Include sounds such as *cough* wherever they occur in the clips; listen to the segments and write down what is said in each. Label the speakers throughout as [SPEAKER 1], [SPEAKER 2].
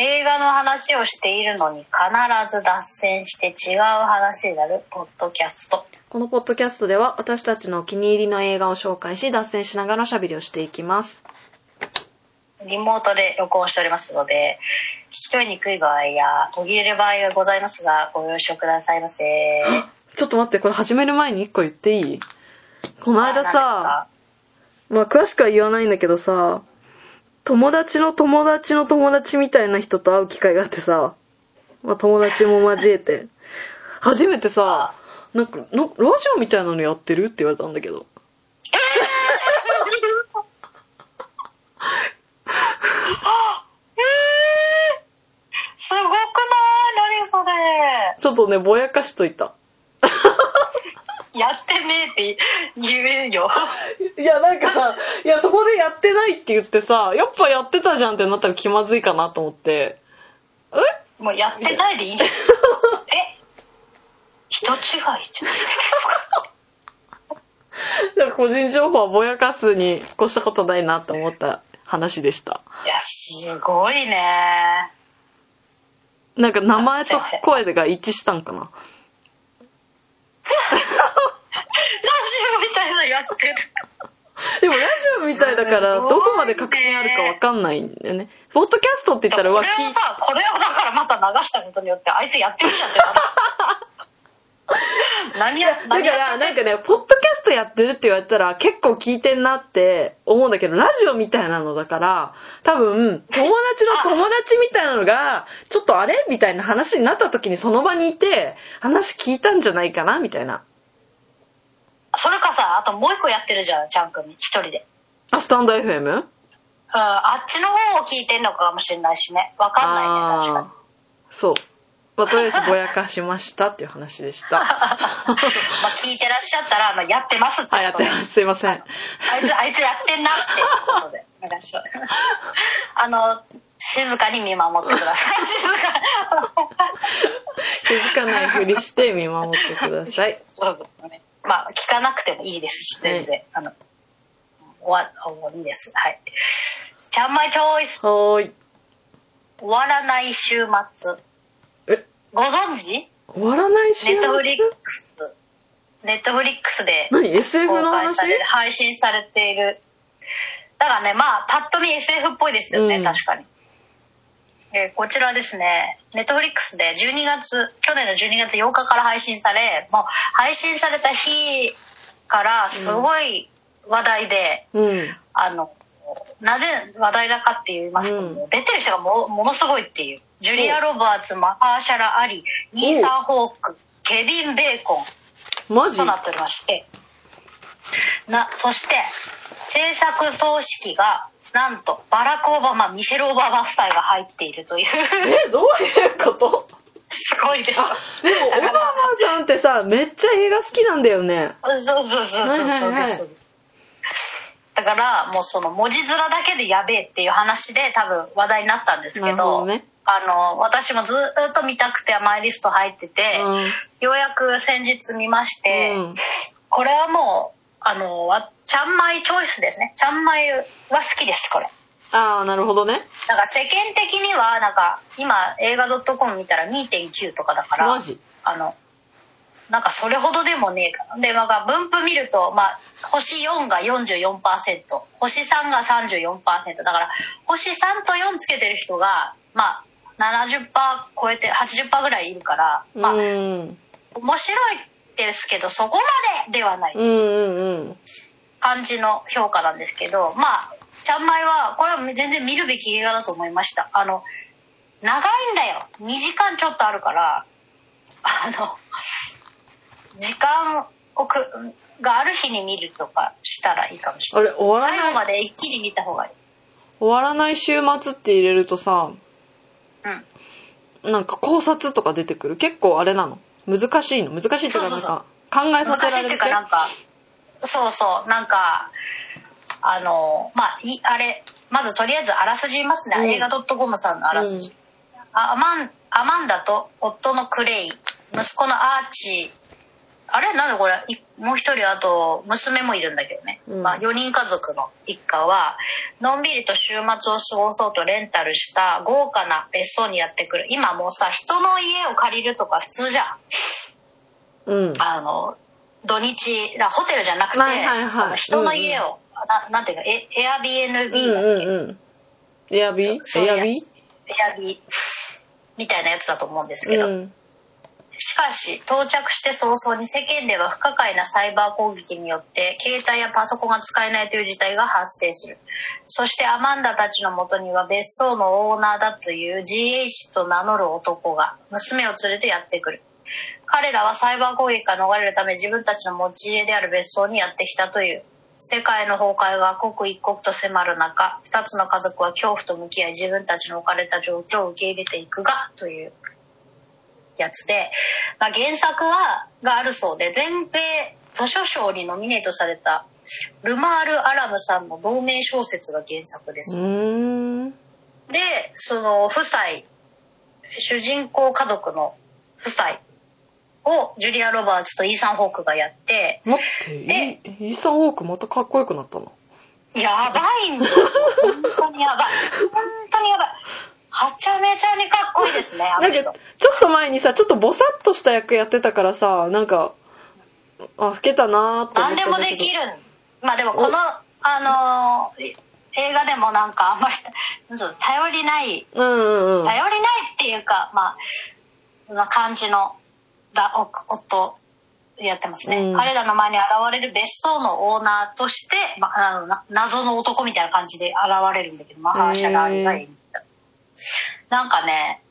[SPEAKER 1] 映画の話をしているのに必ず脱線して違う話になるポッドキャスト。
[SPEAKER 2] このポッドキャストでは私たちのお気に入りの映画を紹介し脱線しながらおしゃべりをしていきます。
[SPEAKER 1] リモートで録音しておりますので、聞き取りにくい場合や途切れる場合がございますが、ご了承くださいませ。*gasps*
[SPEAKER 2] ちょっと待って、これ始める前に一個言っていい？この間さ、まあ詳しくは言わないんだけどさ、友達の友達の友達みたいな人と会う機会があってさ、まあ友達も交えて、初めてさ、なんか、のラジオみたいなのやってるって言われたんだけど。
[SPEAKER 1] えー、すごくない？何それ？
[SPEAKER 2] ちょっとね、ぼやかしといた。*laughs*
[SPEAKER 1] やってねえって言うよ。*laughs*
[SPEAKER 2] いや、なんかさ、いや、そこでやってないって言ってさ、やっぱやってたじゃんってなったら気まずいかなと思って、え？
[SPEAKER 1] もうやってないでいいです。*laughs* え？人違いじゃ *laughs* ん。
[SPEAKER 2] だから個人情報はぼやかすに越したことないなと思った話でした。
[SPEAKER 1] いや、すごいね。
[SPEAKER 2] なんか名前と声が一致したんかな。
[SPEAKER 1] やってる。*laughs*
[SPEAKER 2] でもラジオみたいだからどこまで確信あるかわかんないんだよね。ポッドキャストって言ったら
[SPEAKER 1] これをさ、これをだからまた流したことによって、あいつやってるじゃんってなる。*laughs* 何や、
[SPEAKER 2] だから、なんかね、ポッドキャストやってるって言われたら結構聞いてんなって思うんだけど、ラジオみたいなのだから、多分、友達の友達みたいなのが、ちょっとあれ？みたいな話になった時にその場にいて、話聞いたんじゃないかな？みたいな。
[SPEAKER 1] それかさ、あともう一個やってるじゃん、ちゃんくん、一人で。
[SPEAKER 2] あ、スタンド FM?
[SPEAKER 1] うん、あっちの方を聞いてんのかもしれないしね。わかんないね、確かに。
[SPEAKER 2] そう。まあ、とりあえずぼやかしましたっていう話でした。*laughs*
[SPEAKER 1] まあ聞いてらっしゃったら、まあ、やってますって
[SPEAKER 2] あ、やってます。すいません。
[SPEAKER 1] あいつ、あいつやってんなってことで。*laughs* あの、静かに見守ってください。*laughs* 静か
[SPEAKER 2] 気づかないふりして見守ってください。
[SPEAKER 1] そうですね。まあ、聞かなくてもいいですし、全然。あの、終わ、終わりです。はい。ちゃんまいチョイス、
[SPEAKER 2] はーい。
[SPEAKER 1] 終わらない週末。
[SPEAKER 2] え、
[SPEAKER 1] ご存知？
[SPEAKER 2] 終わらない週
[SPEAKER 1] ネットフリッ
[SPEAKER 2] 末？
[SPEAKER 1] クス。ネットフリックスで
[SPEAKER 2] 何 ?SF の話
[SPEAKER 1] 配信されている。だからね、まあ、パッと見 SF っぽいですよね、
[SPEAKER 2] うん
[SPEAKER 1] 確かに。えーこちらですね、ネットフリックスで12月、去年の12月8日から配信され、もう配信された日からすごい話題で、
[SPEAKER 2] うん。
[SPEAKER 1] あの、なぜ話題だかって言いますと、
[SPEAKER 2] うん。
[SPEAKER 1] 出てる人がもものすごいっていう。ジュリア・ロバーツ、マハーシャラ・アリ、ニーサン・ホーク、ケビン・ベーコン、となっておりまして、な、そして、制作総指揮が、なんと、バラク・オバマ、ミシェル・オバマ夫妻が入っているという、
[SPEAKER 2] え、どういうこと？
[SPEAKER 1] すごいでしょ。
[SPEAKER 2] でも、オバマさんってさ、めっちゃ映画好きなんだよね。
[SPEAKER 1] そうそうそうそうそう
[SPEAKER 2] はいはいはい
[SPEAKER 1] だから、もうその文字面だけでやべえっていう話で多分話題になったんです
[SPEAKER 2] な
[SPEAKER 1] けど、
[SPEAKER 2] どね。
[SPEAKER 1] あの、私もずっと見たくてマイリスト入ってて、
[SPEAKER 2] うん。
[SPEAKER 1] ようやく先日見まして、
[SPEAKER 2] うん
[SPEAKER 1] これはもう、あの、わちゃんまいチョイスですね。ちゃんまいは好きです、これ。
[SPEAKER 2] ああ、なるほどね。
[SPEAKER 1] なんか世間的には、なんか今映画 .com 見たら2.9とかだから、
[SPEAKER 2] マジ？
[SPEAKER 1] あの、なんかそれほどでもねえかな。で、なんか分布見ると、まあ、星4が44%、星3が34%。だから、星3と4つけてる人が、まあ、70%超えて、80%ぐらいいるから、まあ、
[SPEAKER 2] うん。
[SPEAKER 1] 面白いですけど、そこまでではない
[SPEAKER 2] うんうんうん。
[SPEAKER 1] 感じの評価なんですけど、まあ、ちゃんまいは、これは全然見るべき映画だと思いました。あの、長いんだよ。2時間ちょっとあるから、あの、時間をく、がある日に見るとかしたらいいかもしれない。
[SPEAKER 2] あれ、終わら
[SPEAKER 1] 最後ま
[SPEAKER 2] ない、
[SPEAKER 1] で一気に見た方がいい。
[SPEAKER 2] 終わらない週末って入れるとさ、
[SPEAKER 1] うん。
[SPEAKER 2] なんか考察とか出てくる？結構あれなの？難しいの？難しいっていうかなんか、考えさせ
[SPEAKER 1] 昔っていうかなんか、そうそう、なんか、あの、まあ、いあれ、まずとりあえずあらすじ言いますね。
[SPEAKER 2] うん
[SPEAKER 1] 映画 .com さんのあらすじ。あアマンアマンダと夫のクレイ息子のアーチあれ？なんでこれ？いもう一人あと娘もいるんだけどね、
[SPEAKER 2] うん。
[SPEAKER 1] まあ、4人家族の一家はのんびりと週末を過ごそうとレンタルした豪華な別荘にやってくる。今もうさ人の家を借りるとか普通じゃん。
[SPEAKER 2] うん。
[SPEAKER 1] あの土日だホテルじゃなくて、
[SPEAKER 2] はいはいはい。
[SPEAKER 1] あの人の家を、ななんていうかエエアビー NB
[SPEAKER 2] うん
[SPEAKER 1] だっけ、
[SPEAKER 2] うんうん。エアビーエアビー
[SPEAKER 1] エアビーみたいなやつだと思うんですけど、
[SPEAKER 2] うん。
[SPEAKER 1] しかし到着して早々に世間では不可解なサイバー攻撃によって携帯やパソコンが使えないという事態が発生する。そしてアマンダたちのもとには別荘のオーナーだという GH と名乗る男が娘を連れてやってくる。彼らはサイバー攻撃から逃れるため自分たちの持ち家である別荘にやってきたという。世界の崩壊が刻一刻と迫る中二つの家族は恐怖と向き合い自分たちの置かれた状況を受け入れていくがという。やつで、まあ、原作はがあるそうで全米図書賞にノミネートされたルマール・アラムさんの同名小説が原作です。でその夫妻主人公家族の夫妻をジュリア・ロバーツとイーサン・ホークがやって
[SPEAKER 2] 待って、イイーサン・ホークまたかっこよくなったの？
[SPEAKER 1] やばいんですよ。本当にやばい。本当にやばいはちゃめちゃにかっこいいですねあ *laughs*
[SPEAKER 2] なんか、ちょっと前にさ、ちょっとボサッとした役やってたからさ、なんか、あ、老けたなーって思
[SPEAKER 1] 何でも。できる。まあでもこのあのー映画でもなんかあんまり *laughs* 頼りない。
[SPEAKER 2] うんうんうん。
[SPEAKER 1] 頼りないっていうかまあな感じのだお夫やってますね、
[SPEAKER 2] うん。
[SPEAKER 1] 彼らの前に現れる別荘のオーナーとして、まあ、あのな謎の男みたいな感じで現れるんだけどマハーシャラー。リが演なんかね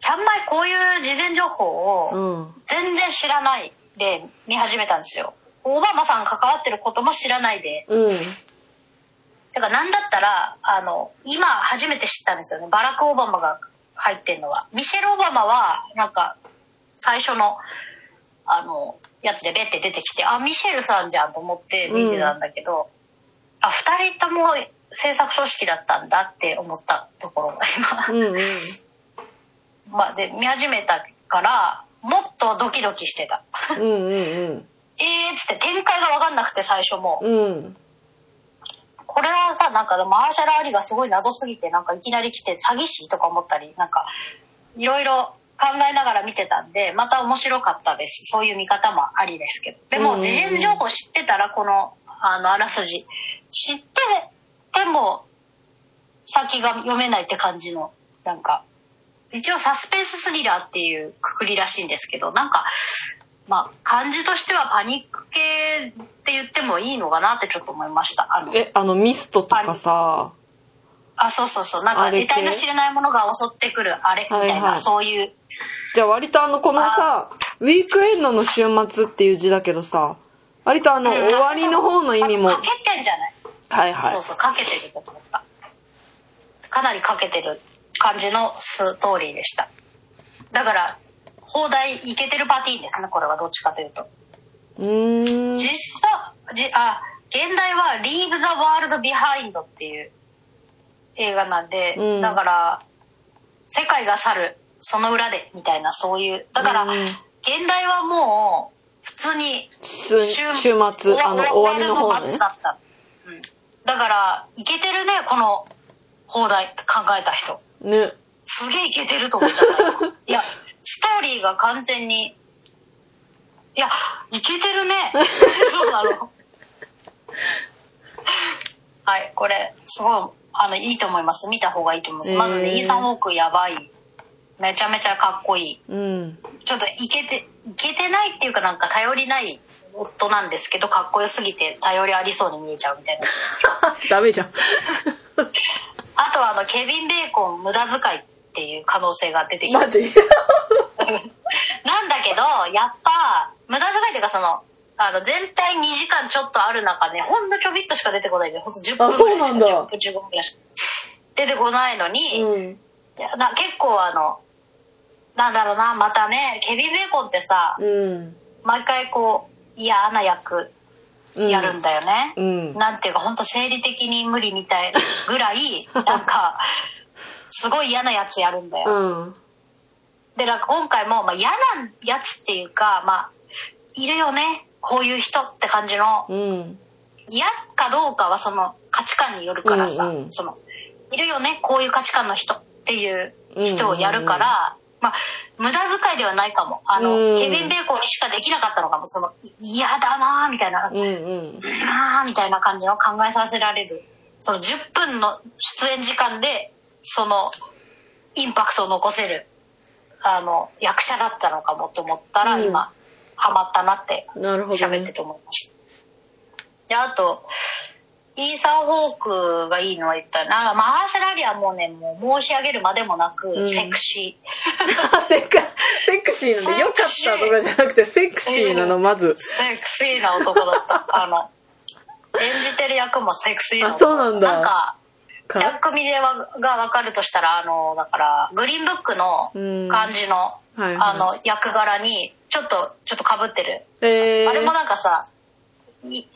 [SPEAKER 1] ちゃんまいこういう事前情報を、
[SPEAKER 2] うん。
[SPEAKER 1] 全然知らないで見始めたんですよ。オバマさんが関わってることも知らないで。
[SPEAKER 2] うん。
[SPEAKER 1] てかなんだったらあの今初めて知ったんですよね。バラク・オバマが入ってるのは。ミシェル・オバマはなんか最初のあのやつでベッて出てきてあミシェルさんじゃんと思って見てたんだけど、あ2人とも制作組織だったんだって思ったところが今
[SPEAKER 2] うんうん。
[SPEAKER 1] まあ、で見始めたからもっとドキドキしてた。
[SPEAKER 2] うんうん *laughs*
[SPEAKER 1] えーっつって展開が分かんなくて最初も。
[SPEAKER 2] うん。うん。
[SPEAKER 1] これはさ、なんかマーシャル・アリがすごい謎すぎて、なんかいきなり来て詐欺師とか思ったり、なんかいろいろ考えながら見てたんで、また面白かったです。そういう見方もありですけど。でも
[SPEAKER 2] うんうんうん
[SPEAKER 1] 事前情報知ってたら、この、あの、あらすじ、知ってても先が読めないって感じの、なんか、一応サスペンススリラーっていうくくりらしいんですけど、なんか、まあ、感じとしてはパニック系って言ってもいいのかなってちょっと思いました。あの、
[SPEAKER 2] え、あの、ミストとかさ、
[SPEAKER 1] あ、そうそうそう。なんか、得体の知れないものが襲ってくる、あれみたいな、
[SPEAKER 2] はいはい。
[SPEAKER 1] そういう。
[SPEAKER 2] じゃあ割とあの、このさ、ウィークエンドの週末っていう字だけどさ、割とあの、
[SPEAKER 1] うん
[SPEAKER 2] 終わりの方の意味も、
[SPEAKER 1] あかけてんじゃない、
[SPEAKER 2] はいはい
[SPEAKER 1] そう。そう、かけてると思った。かなりかけてる感じのストーリーでした。だから、放題いけてるパティーンですね、これはどっちかというと。
[SPEAKER 2] うーん。
[SPEAKER 1] 実際、じあ、現代は Leave the World Behind っていう映画なんで、
[SPEAKER 2] うん
[SPEAKER 1] だから、世界が去る、その裏で、みたいな、そういう。だから、
[SPEAKER 2] うん
[SPEAKER 1] 現代はもう、普通に
[SPEAKER 2] 週週末、あの、終わりの方ね。
[SPEAKER 1] だった。うん。だから、いけてるね、この放題考えた人。
[SPEAKER 2] ね。
[SPEAKER 1] すげえいけてると思った。*laughs* いや、ストーリーが完全に、いや、いけてるね。*laughs* そうなの。はい、これ、すごい、あの、いいと思います。見た方がいいと思います。まずね、イーサン・ウォークやばい。めちゃめちゃかっこいい。
[SPEAKER 2] うん。
[SPEAKER 1] ちょっといけて、いけてないっていうかなんか頼りない夫なんですけど、かっこよすぎて頼りありそうに見えちゃうみたいな。*laughs*
[SPEAKER 2] ダメじゃん。*laughs*
[SPEAKER 1] あとはあの、ケビン・ベーコン無駄遣いっていう可能性が出てきた。
[SPEAKER 2] マジ？*laughs*
[SPEAKER 1] なんだけど、やっぱ、無駄遣いっていうかその、あの、全体2時間ちょっとある中ね、ほんのちょびっとしか出てこないんで、ほんと10分
[SPEAKER 2] あ
[SPEAKER 1] ぐらいしか、
[SPEAKER 2] そうなんだ
[SPEAKER 1] 10分15分ぐらいしか出てこないのに、
[SPEAKER 2] うん。
[SPEAKER 1] な結構あの、なんだろうな、またね、ケビン・ベーコンってさ、
[SPEAKER 2] うん。
[SPEAKER 1] 毎回こう、嫌な役
[SPEAKER 2] うん。
[SPEAKER 1] やるんだよね。
[SPEAKER 2] うん。
[SPEAKER 1] なんていうか、ほんと生理的に無理みたいぐらい、*laughs* なんか、すごい嫌なやつやるんだよ。
[SPEAKER 2] うん。
[SPEAKER 1] で、なんか今回も、まあ、嫌なやつっていうか、まあ、いるよねこういう人って感じの
[SPEAKER 2] うん。
[SPEAKER 1] 嫌かどうかはその価値観によるからさ、
[SPEAKER 2] うんうん
[SPEAKER 1] そのいるよねこういう価値観の人っていう人をやるから、まあ無駄遣いではないかも。あの、
[SPEAKER 2] うん。
[SPEAKER 1] ケビン・ベーコンにしかできなかったのかも。そのい嫌だなーみたいな、
[SPEAKER 2] うんうん。
[SPEAKER 1] なーみたいな感じの考えさせられる。その10分の出演時間でそのインパクトを残せる。あの役者だったのかもと思ったら、
[SPEAKER 2] うん。
[SPEAKER 1] 今ハマったなって喋って。て思いました。で、あと、イーサン・ホークがいいのは言ったら、な。んかマハーシャラリはもうね、もう申し上げるまでもなく、
[SPEAKER 2] うん。
[SPEAKER 1] セクシ *laughs*
[SPEAKER 2] セクセクシーなんで、よかったとかじゃなくて、セクシーなの、まず。
[SPEAKER 1] ー。。セクシーな男だった。*laughs* あの、演じてる役もセクシーな
[SPEAKER 2] あそうなんだ。
[SPEAKER 1] なんか、
[SPEAKER 2] か。
[SPEAKER 1] ジャック・ミがわかるとしたら、あの、だから、グリーンブックの
[SPEAKER 2] うん。
[SPEAKER 1] 感じの、
[SPEAKER 2] はいはい。
[SPEAKER 1] あの、役柄に、ちょっと、ちょっと被ってる。
[SPEAKER 2] えー、
[SPEAKER 1] あれもなんかさ、い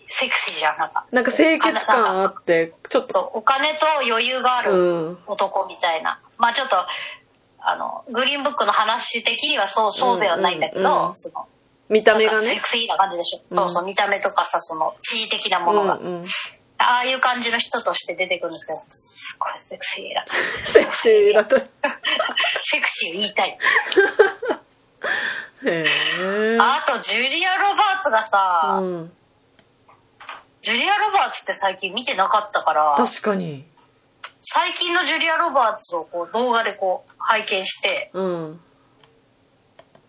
[SPEAKER 1] セクシーじゃん、なんか。
[SPEAKER 2] なんか清潔感あって、ちょっと、
[SPEAKER 1] お金と余裕があ
[SPEAKER 2] う
[SPEAKER 1] る
[SPEAKER 2] ん。
[SPEAKER 1] 男みたいな、まあちょっとあのグリーンブックの話的にはそうそうではないんだけど、
[SPEAKER 2] 見た目がね
[SPEAKER 1] セク。シーな感じでしょ、
[SPEAKER 2] うん
[SPEAKER 1] そうそう見た目とかさその地位的な
[SPEAKER 2] う
[SPEAKER 1] ものが、
[SPEAKER 2] んうん。
[SPEAKER 1] ああいう感じの人として出てくるんですけどすごいセクシーだ
[SPEAKER 2] セクシーだった。
[SPEAKER 1] セクシー言いたい、
[SPEAKER 2] へえ。
[SPEAKER 1] あとジュリア・ロバーツがさ、
[SPEAKER 2] うん。
[SPEAKER 1] ジュリア・ロバーツって最近見てなかったから
[SPEAKER 2] 確かに。
[SPEAKER 1] 最近のジュリア・ロバーツをこう動画でこう拝見して
[SPEAKER 2] うん。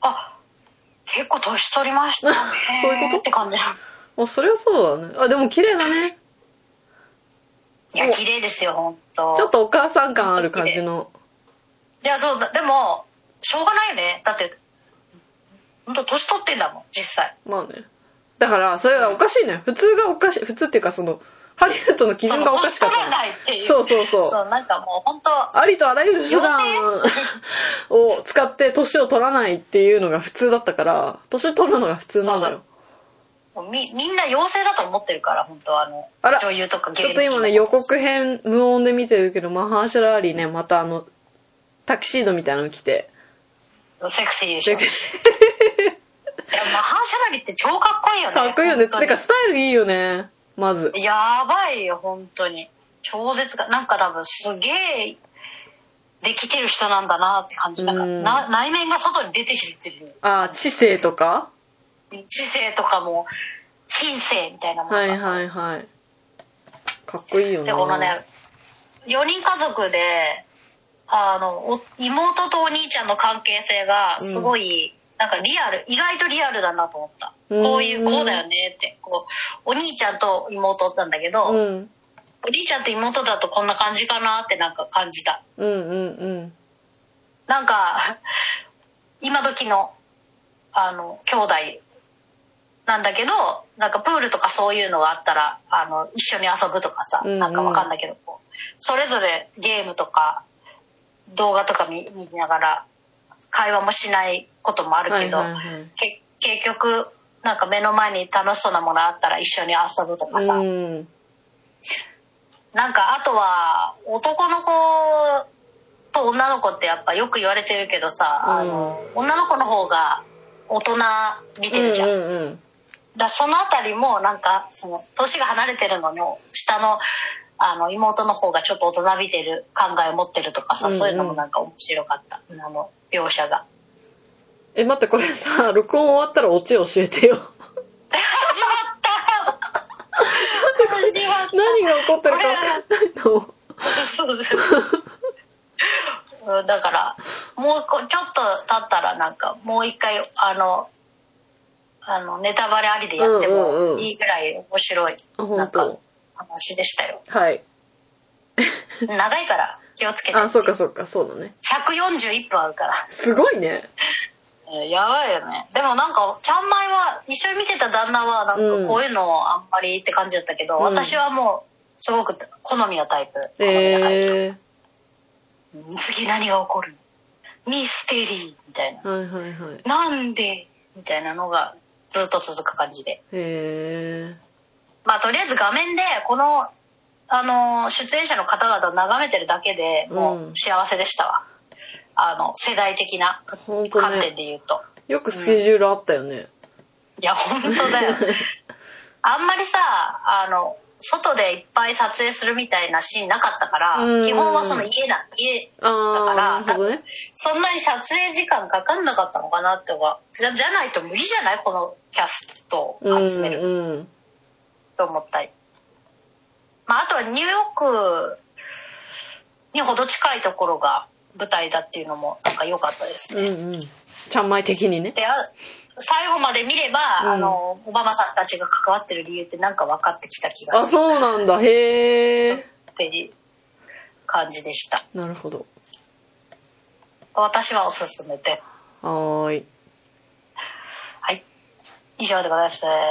[SPEAKER 1] あ結構年取りましたね *laughs*
[SPEAKER 2] そういうこと？
[SPEAKER 1] って感じ
[SPEAKER 2] あ、それはそうだね。あ、でも綺麗だね。
[SPEAKER 1] いや綺麗ですよ本当
[SPEAKER 2] ちょっとお母さん感ある感じの。
[SPEAKER 1] いやそうだでもしょうがないよねだって本当年取ってんだもん実際
[SPEAKER 2] まあね。だから、それがおかしいのよ。普通がおかしい。普通っていうか、その、ハリウッドの基準がおかしかった
[SPEAKER 1] ないっていう
[SPEAKER 2] そうそうそう
[SPEAKER 1] そうなんかもう本当
[SPEAKER 2] ありとあらゆる手段を使って年を取らないっていうのが普通だったから、年取るのが普通なんだよ。
[SPEAKER 1] みみんな妖精だと思ってるから本当あの
[SPEAKER 2] あら
[SPEAKER 1] 女優とか芸
[SPEAKER 2] ちょっと今ね、予告編無音で見てるけど、マハーシャラーリーね、またあの、タキシードみたいなの着て。
[SPEAKER 1] セクシーでしょ
[SPEAKER 2] で
[SPEAKER 1] いやマハーシャラリって超かっこいいよね
[SPEAKER 2] かっこいいよね。てか、スタイルいいよね。まず。
[SPEAKER 1] やばいよ本当に超絶がなんか多分すげえできてる人なんだなって感じなんか内面が外に出てきてる
[SPEAKER 2] あ、知性とか？
[SPEAKER 1] 知性とかも品性みたいなものが
[SPEAKER 2] はいはいはい。かっこいいよね。
[SPEAKER 1] でこのね4人家族であのお妹とお兄ちゃんの関係性がすごい、なんかリアル意外とリアルだなと思った。
[SPEAKER 2] うん。
[SPEAKER 1] こういうこうだよねって。こうお兄ちゃんと妹なんだけど、
[SPEAKER 2] うん。
[SPEAKER 1] お兄ちゃんと妹だとこんな感じかなってなんか感じた。
[SPEAKER 2] うんうんうん。
[SPEAKER 1] なんか *laughs* 今時のあの兄弟なんだけどなんかプールとかそういうのがあったらあの一緒に遊ぶとかさ、
[SPEAKER 2] うんうん。
[SPEAKER 1] なんかわかんないけどそれぞれゲームとか動画とか見見ながら会話もしないこともあるけど、
[SPEAKER 2] はいはいはい
[SPEAKER 1] け結局なんか目の前に楽しそうなものあったら一緒に遊ぶとかさ、
[SPEAKER 2] うん。
[SPEAKER 1] なんかあとは男の子と女の子ってやっぱよく言われてるけどさ、
[SPEAKER 2] うん
[SPEAKER 1] あの女の子の方が大人見てるじゃん。
[SPEAKER 2] うんうんうん。
[SPEAKER 1] だそのあたりもなんかその年が離れてるのに下のあの妹の方がちょっと大人びてる考えを持ってるとかさ、
[SPEAKER 2] うんうん
[SPEAKER 1] そういうのもなんか面白かったあの描写が。
[SPEAKER 2] え、待って、これさ、*laughs* 録音終わったらオチ教えてよ。
[SPEAKER 1] 始まった始まった
[SPEAKER 2] 何が起こってるか分かんないの。
[SPEAKER 1] そうです。うんだからもうこちょっと経ったらなんかもう一回あのあのネタバレありでやって
[SPEAKER 2] うんうんうん
[SPEAKER 1] もいいぐらい面白い
[SPEAKER 2] あ、
[SPEAKER 1] なんか
[SPEAKER 2] 本当。
[SPEAKER 1] 話でしたよ。
[SPEAKER 2] はい。
[SPEAKER 1] 長いから気をつけて。
[SPEAKER 2] あ、そうかそうか、そうだね。
[SPEAKER 1] 141分あるから。
[SPEAKER 2] すごいね。
[SPEAKER 1] えやばいよね。でもなんか、ちゃんまいは、一緒に見てた旦那は、なんかこういうのあんまりって感じだったけど、
[SPEAKER 2] うん
[SPEAKER 1] 私はもう、すごく好みのタイプ。好みなタイプ
[SPEAKER 2] え
[SPEAKER 1] 次何が起こる？ミステリーみたいな。
[SPEAKER 2] ー。はいはいはい。
[SPEAKER 1] なんで？みたいなのがずっと続く感じで。
[SPEAKER 2] へ
[SPEAKER 1] まあとりあえず画面でこの、あの、出演者の方々を眺めてるだけでも
[SPEAKER 2] うん
[SPEAKER 1] う幸せでしたわ。あの、世代的な観点で言うと。
[SPEAKER 2] ー。よくスケジュールあったよね。
[SPEAKER 1] いや本当だよ *laughs* あんまりさあの外でいっぱい撮影するみたいなシーンなかったから
[SPEAKER 2] うん
[SPEAKER 1] 基本はその家だ家だから
[SPEAKER 2] ね
[SPEAKER 1] そんなに撮影時間かかんなかったのかなってはじゃじゃないと無理じゃないこのキャストを集める
[SPEAKER 2] うんうん
[SPEAKER 1] と思ったり、まあ、あとはニューヨークにほど近いところが舞台だっていうのもなんか良かったですね、
[SPEAKER 2] うんうん。ちゃんまい的にね。
[SPEAKER 1] であ最後まで見れば、
[SPEAKER 2] うん。
[SPEAKER 1] あのオバマさんたちが関わってる理由ってなんか分かってきた気が
[SPEAKER 2] あ
[SPEAKER 1] する。
[SPEAKER 2] そうなんだ。へえ
[SPEAKER 1] っていう感じでした。
[SPEAKER 2] なるほど。
[SPEAKER 1] 私はおすすめで。
[SPEAKER 2] はーい。
[SPEAKER 1] はい。以上でございます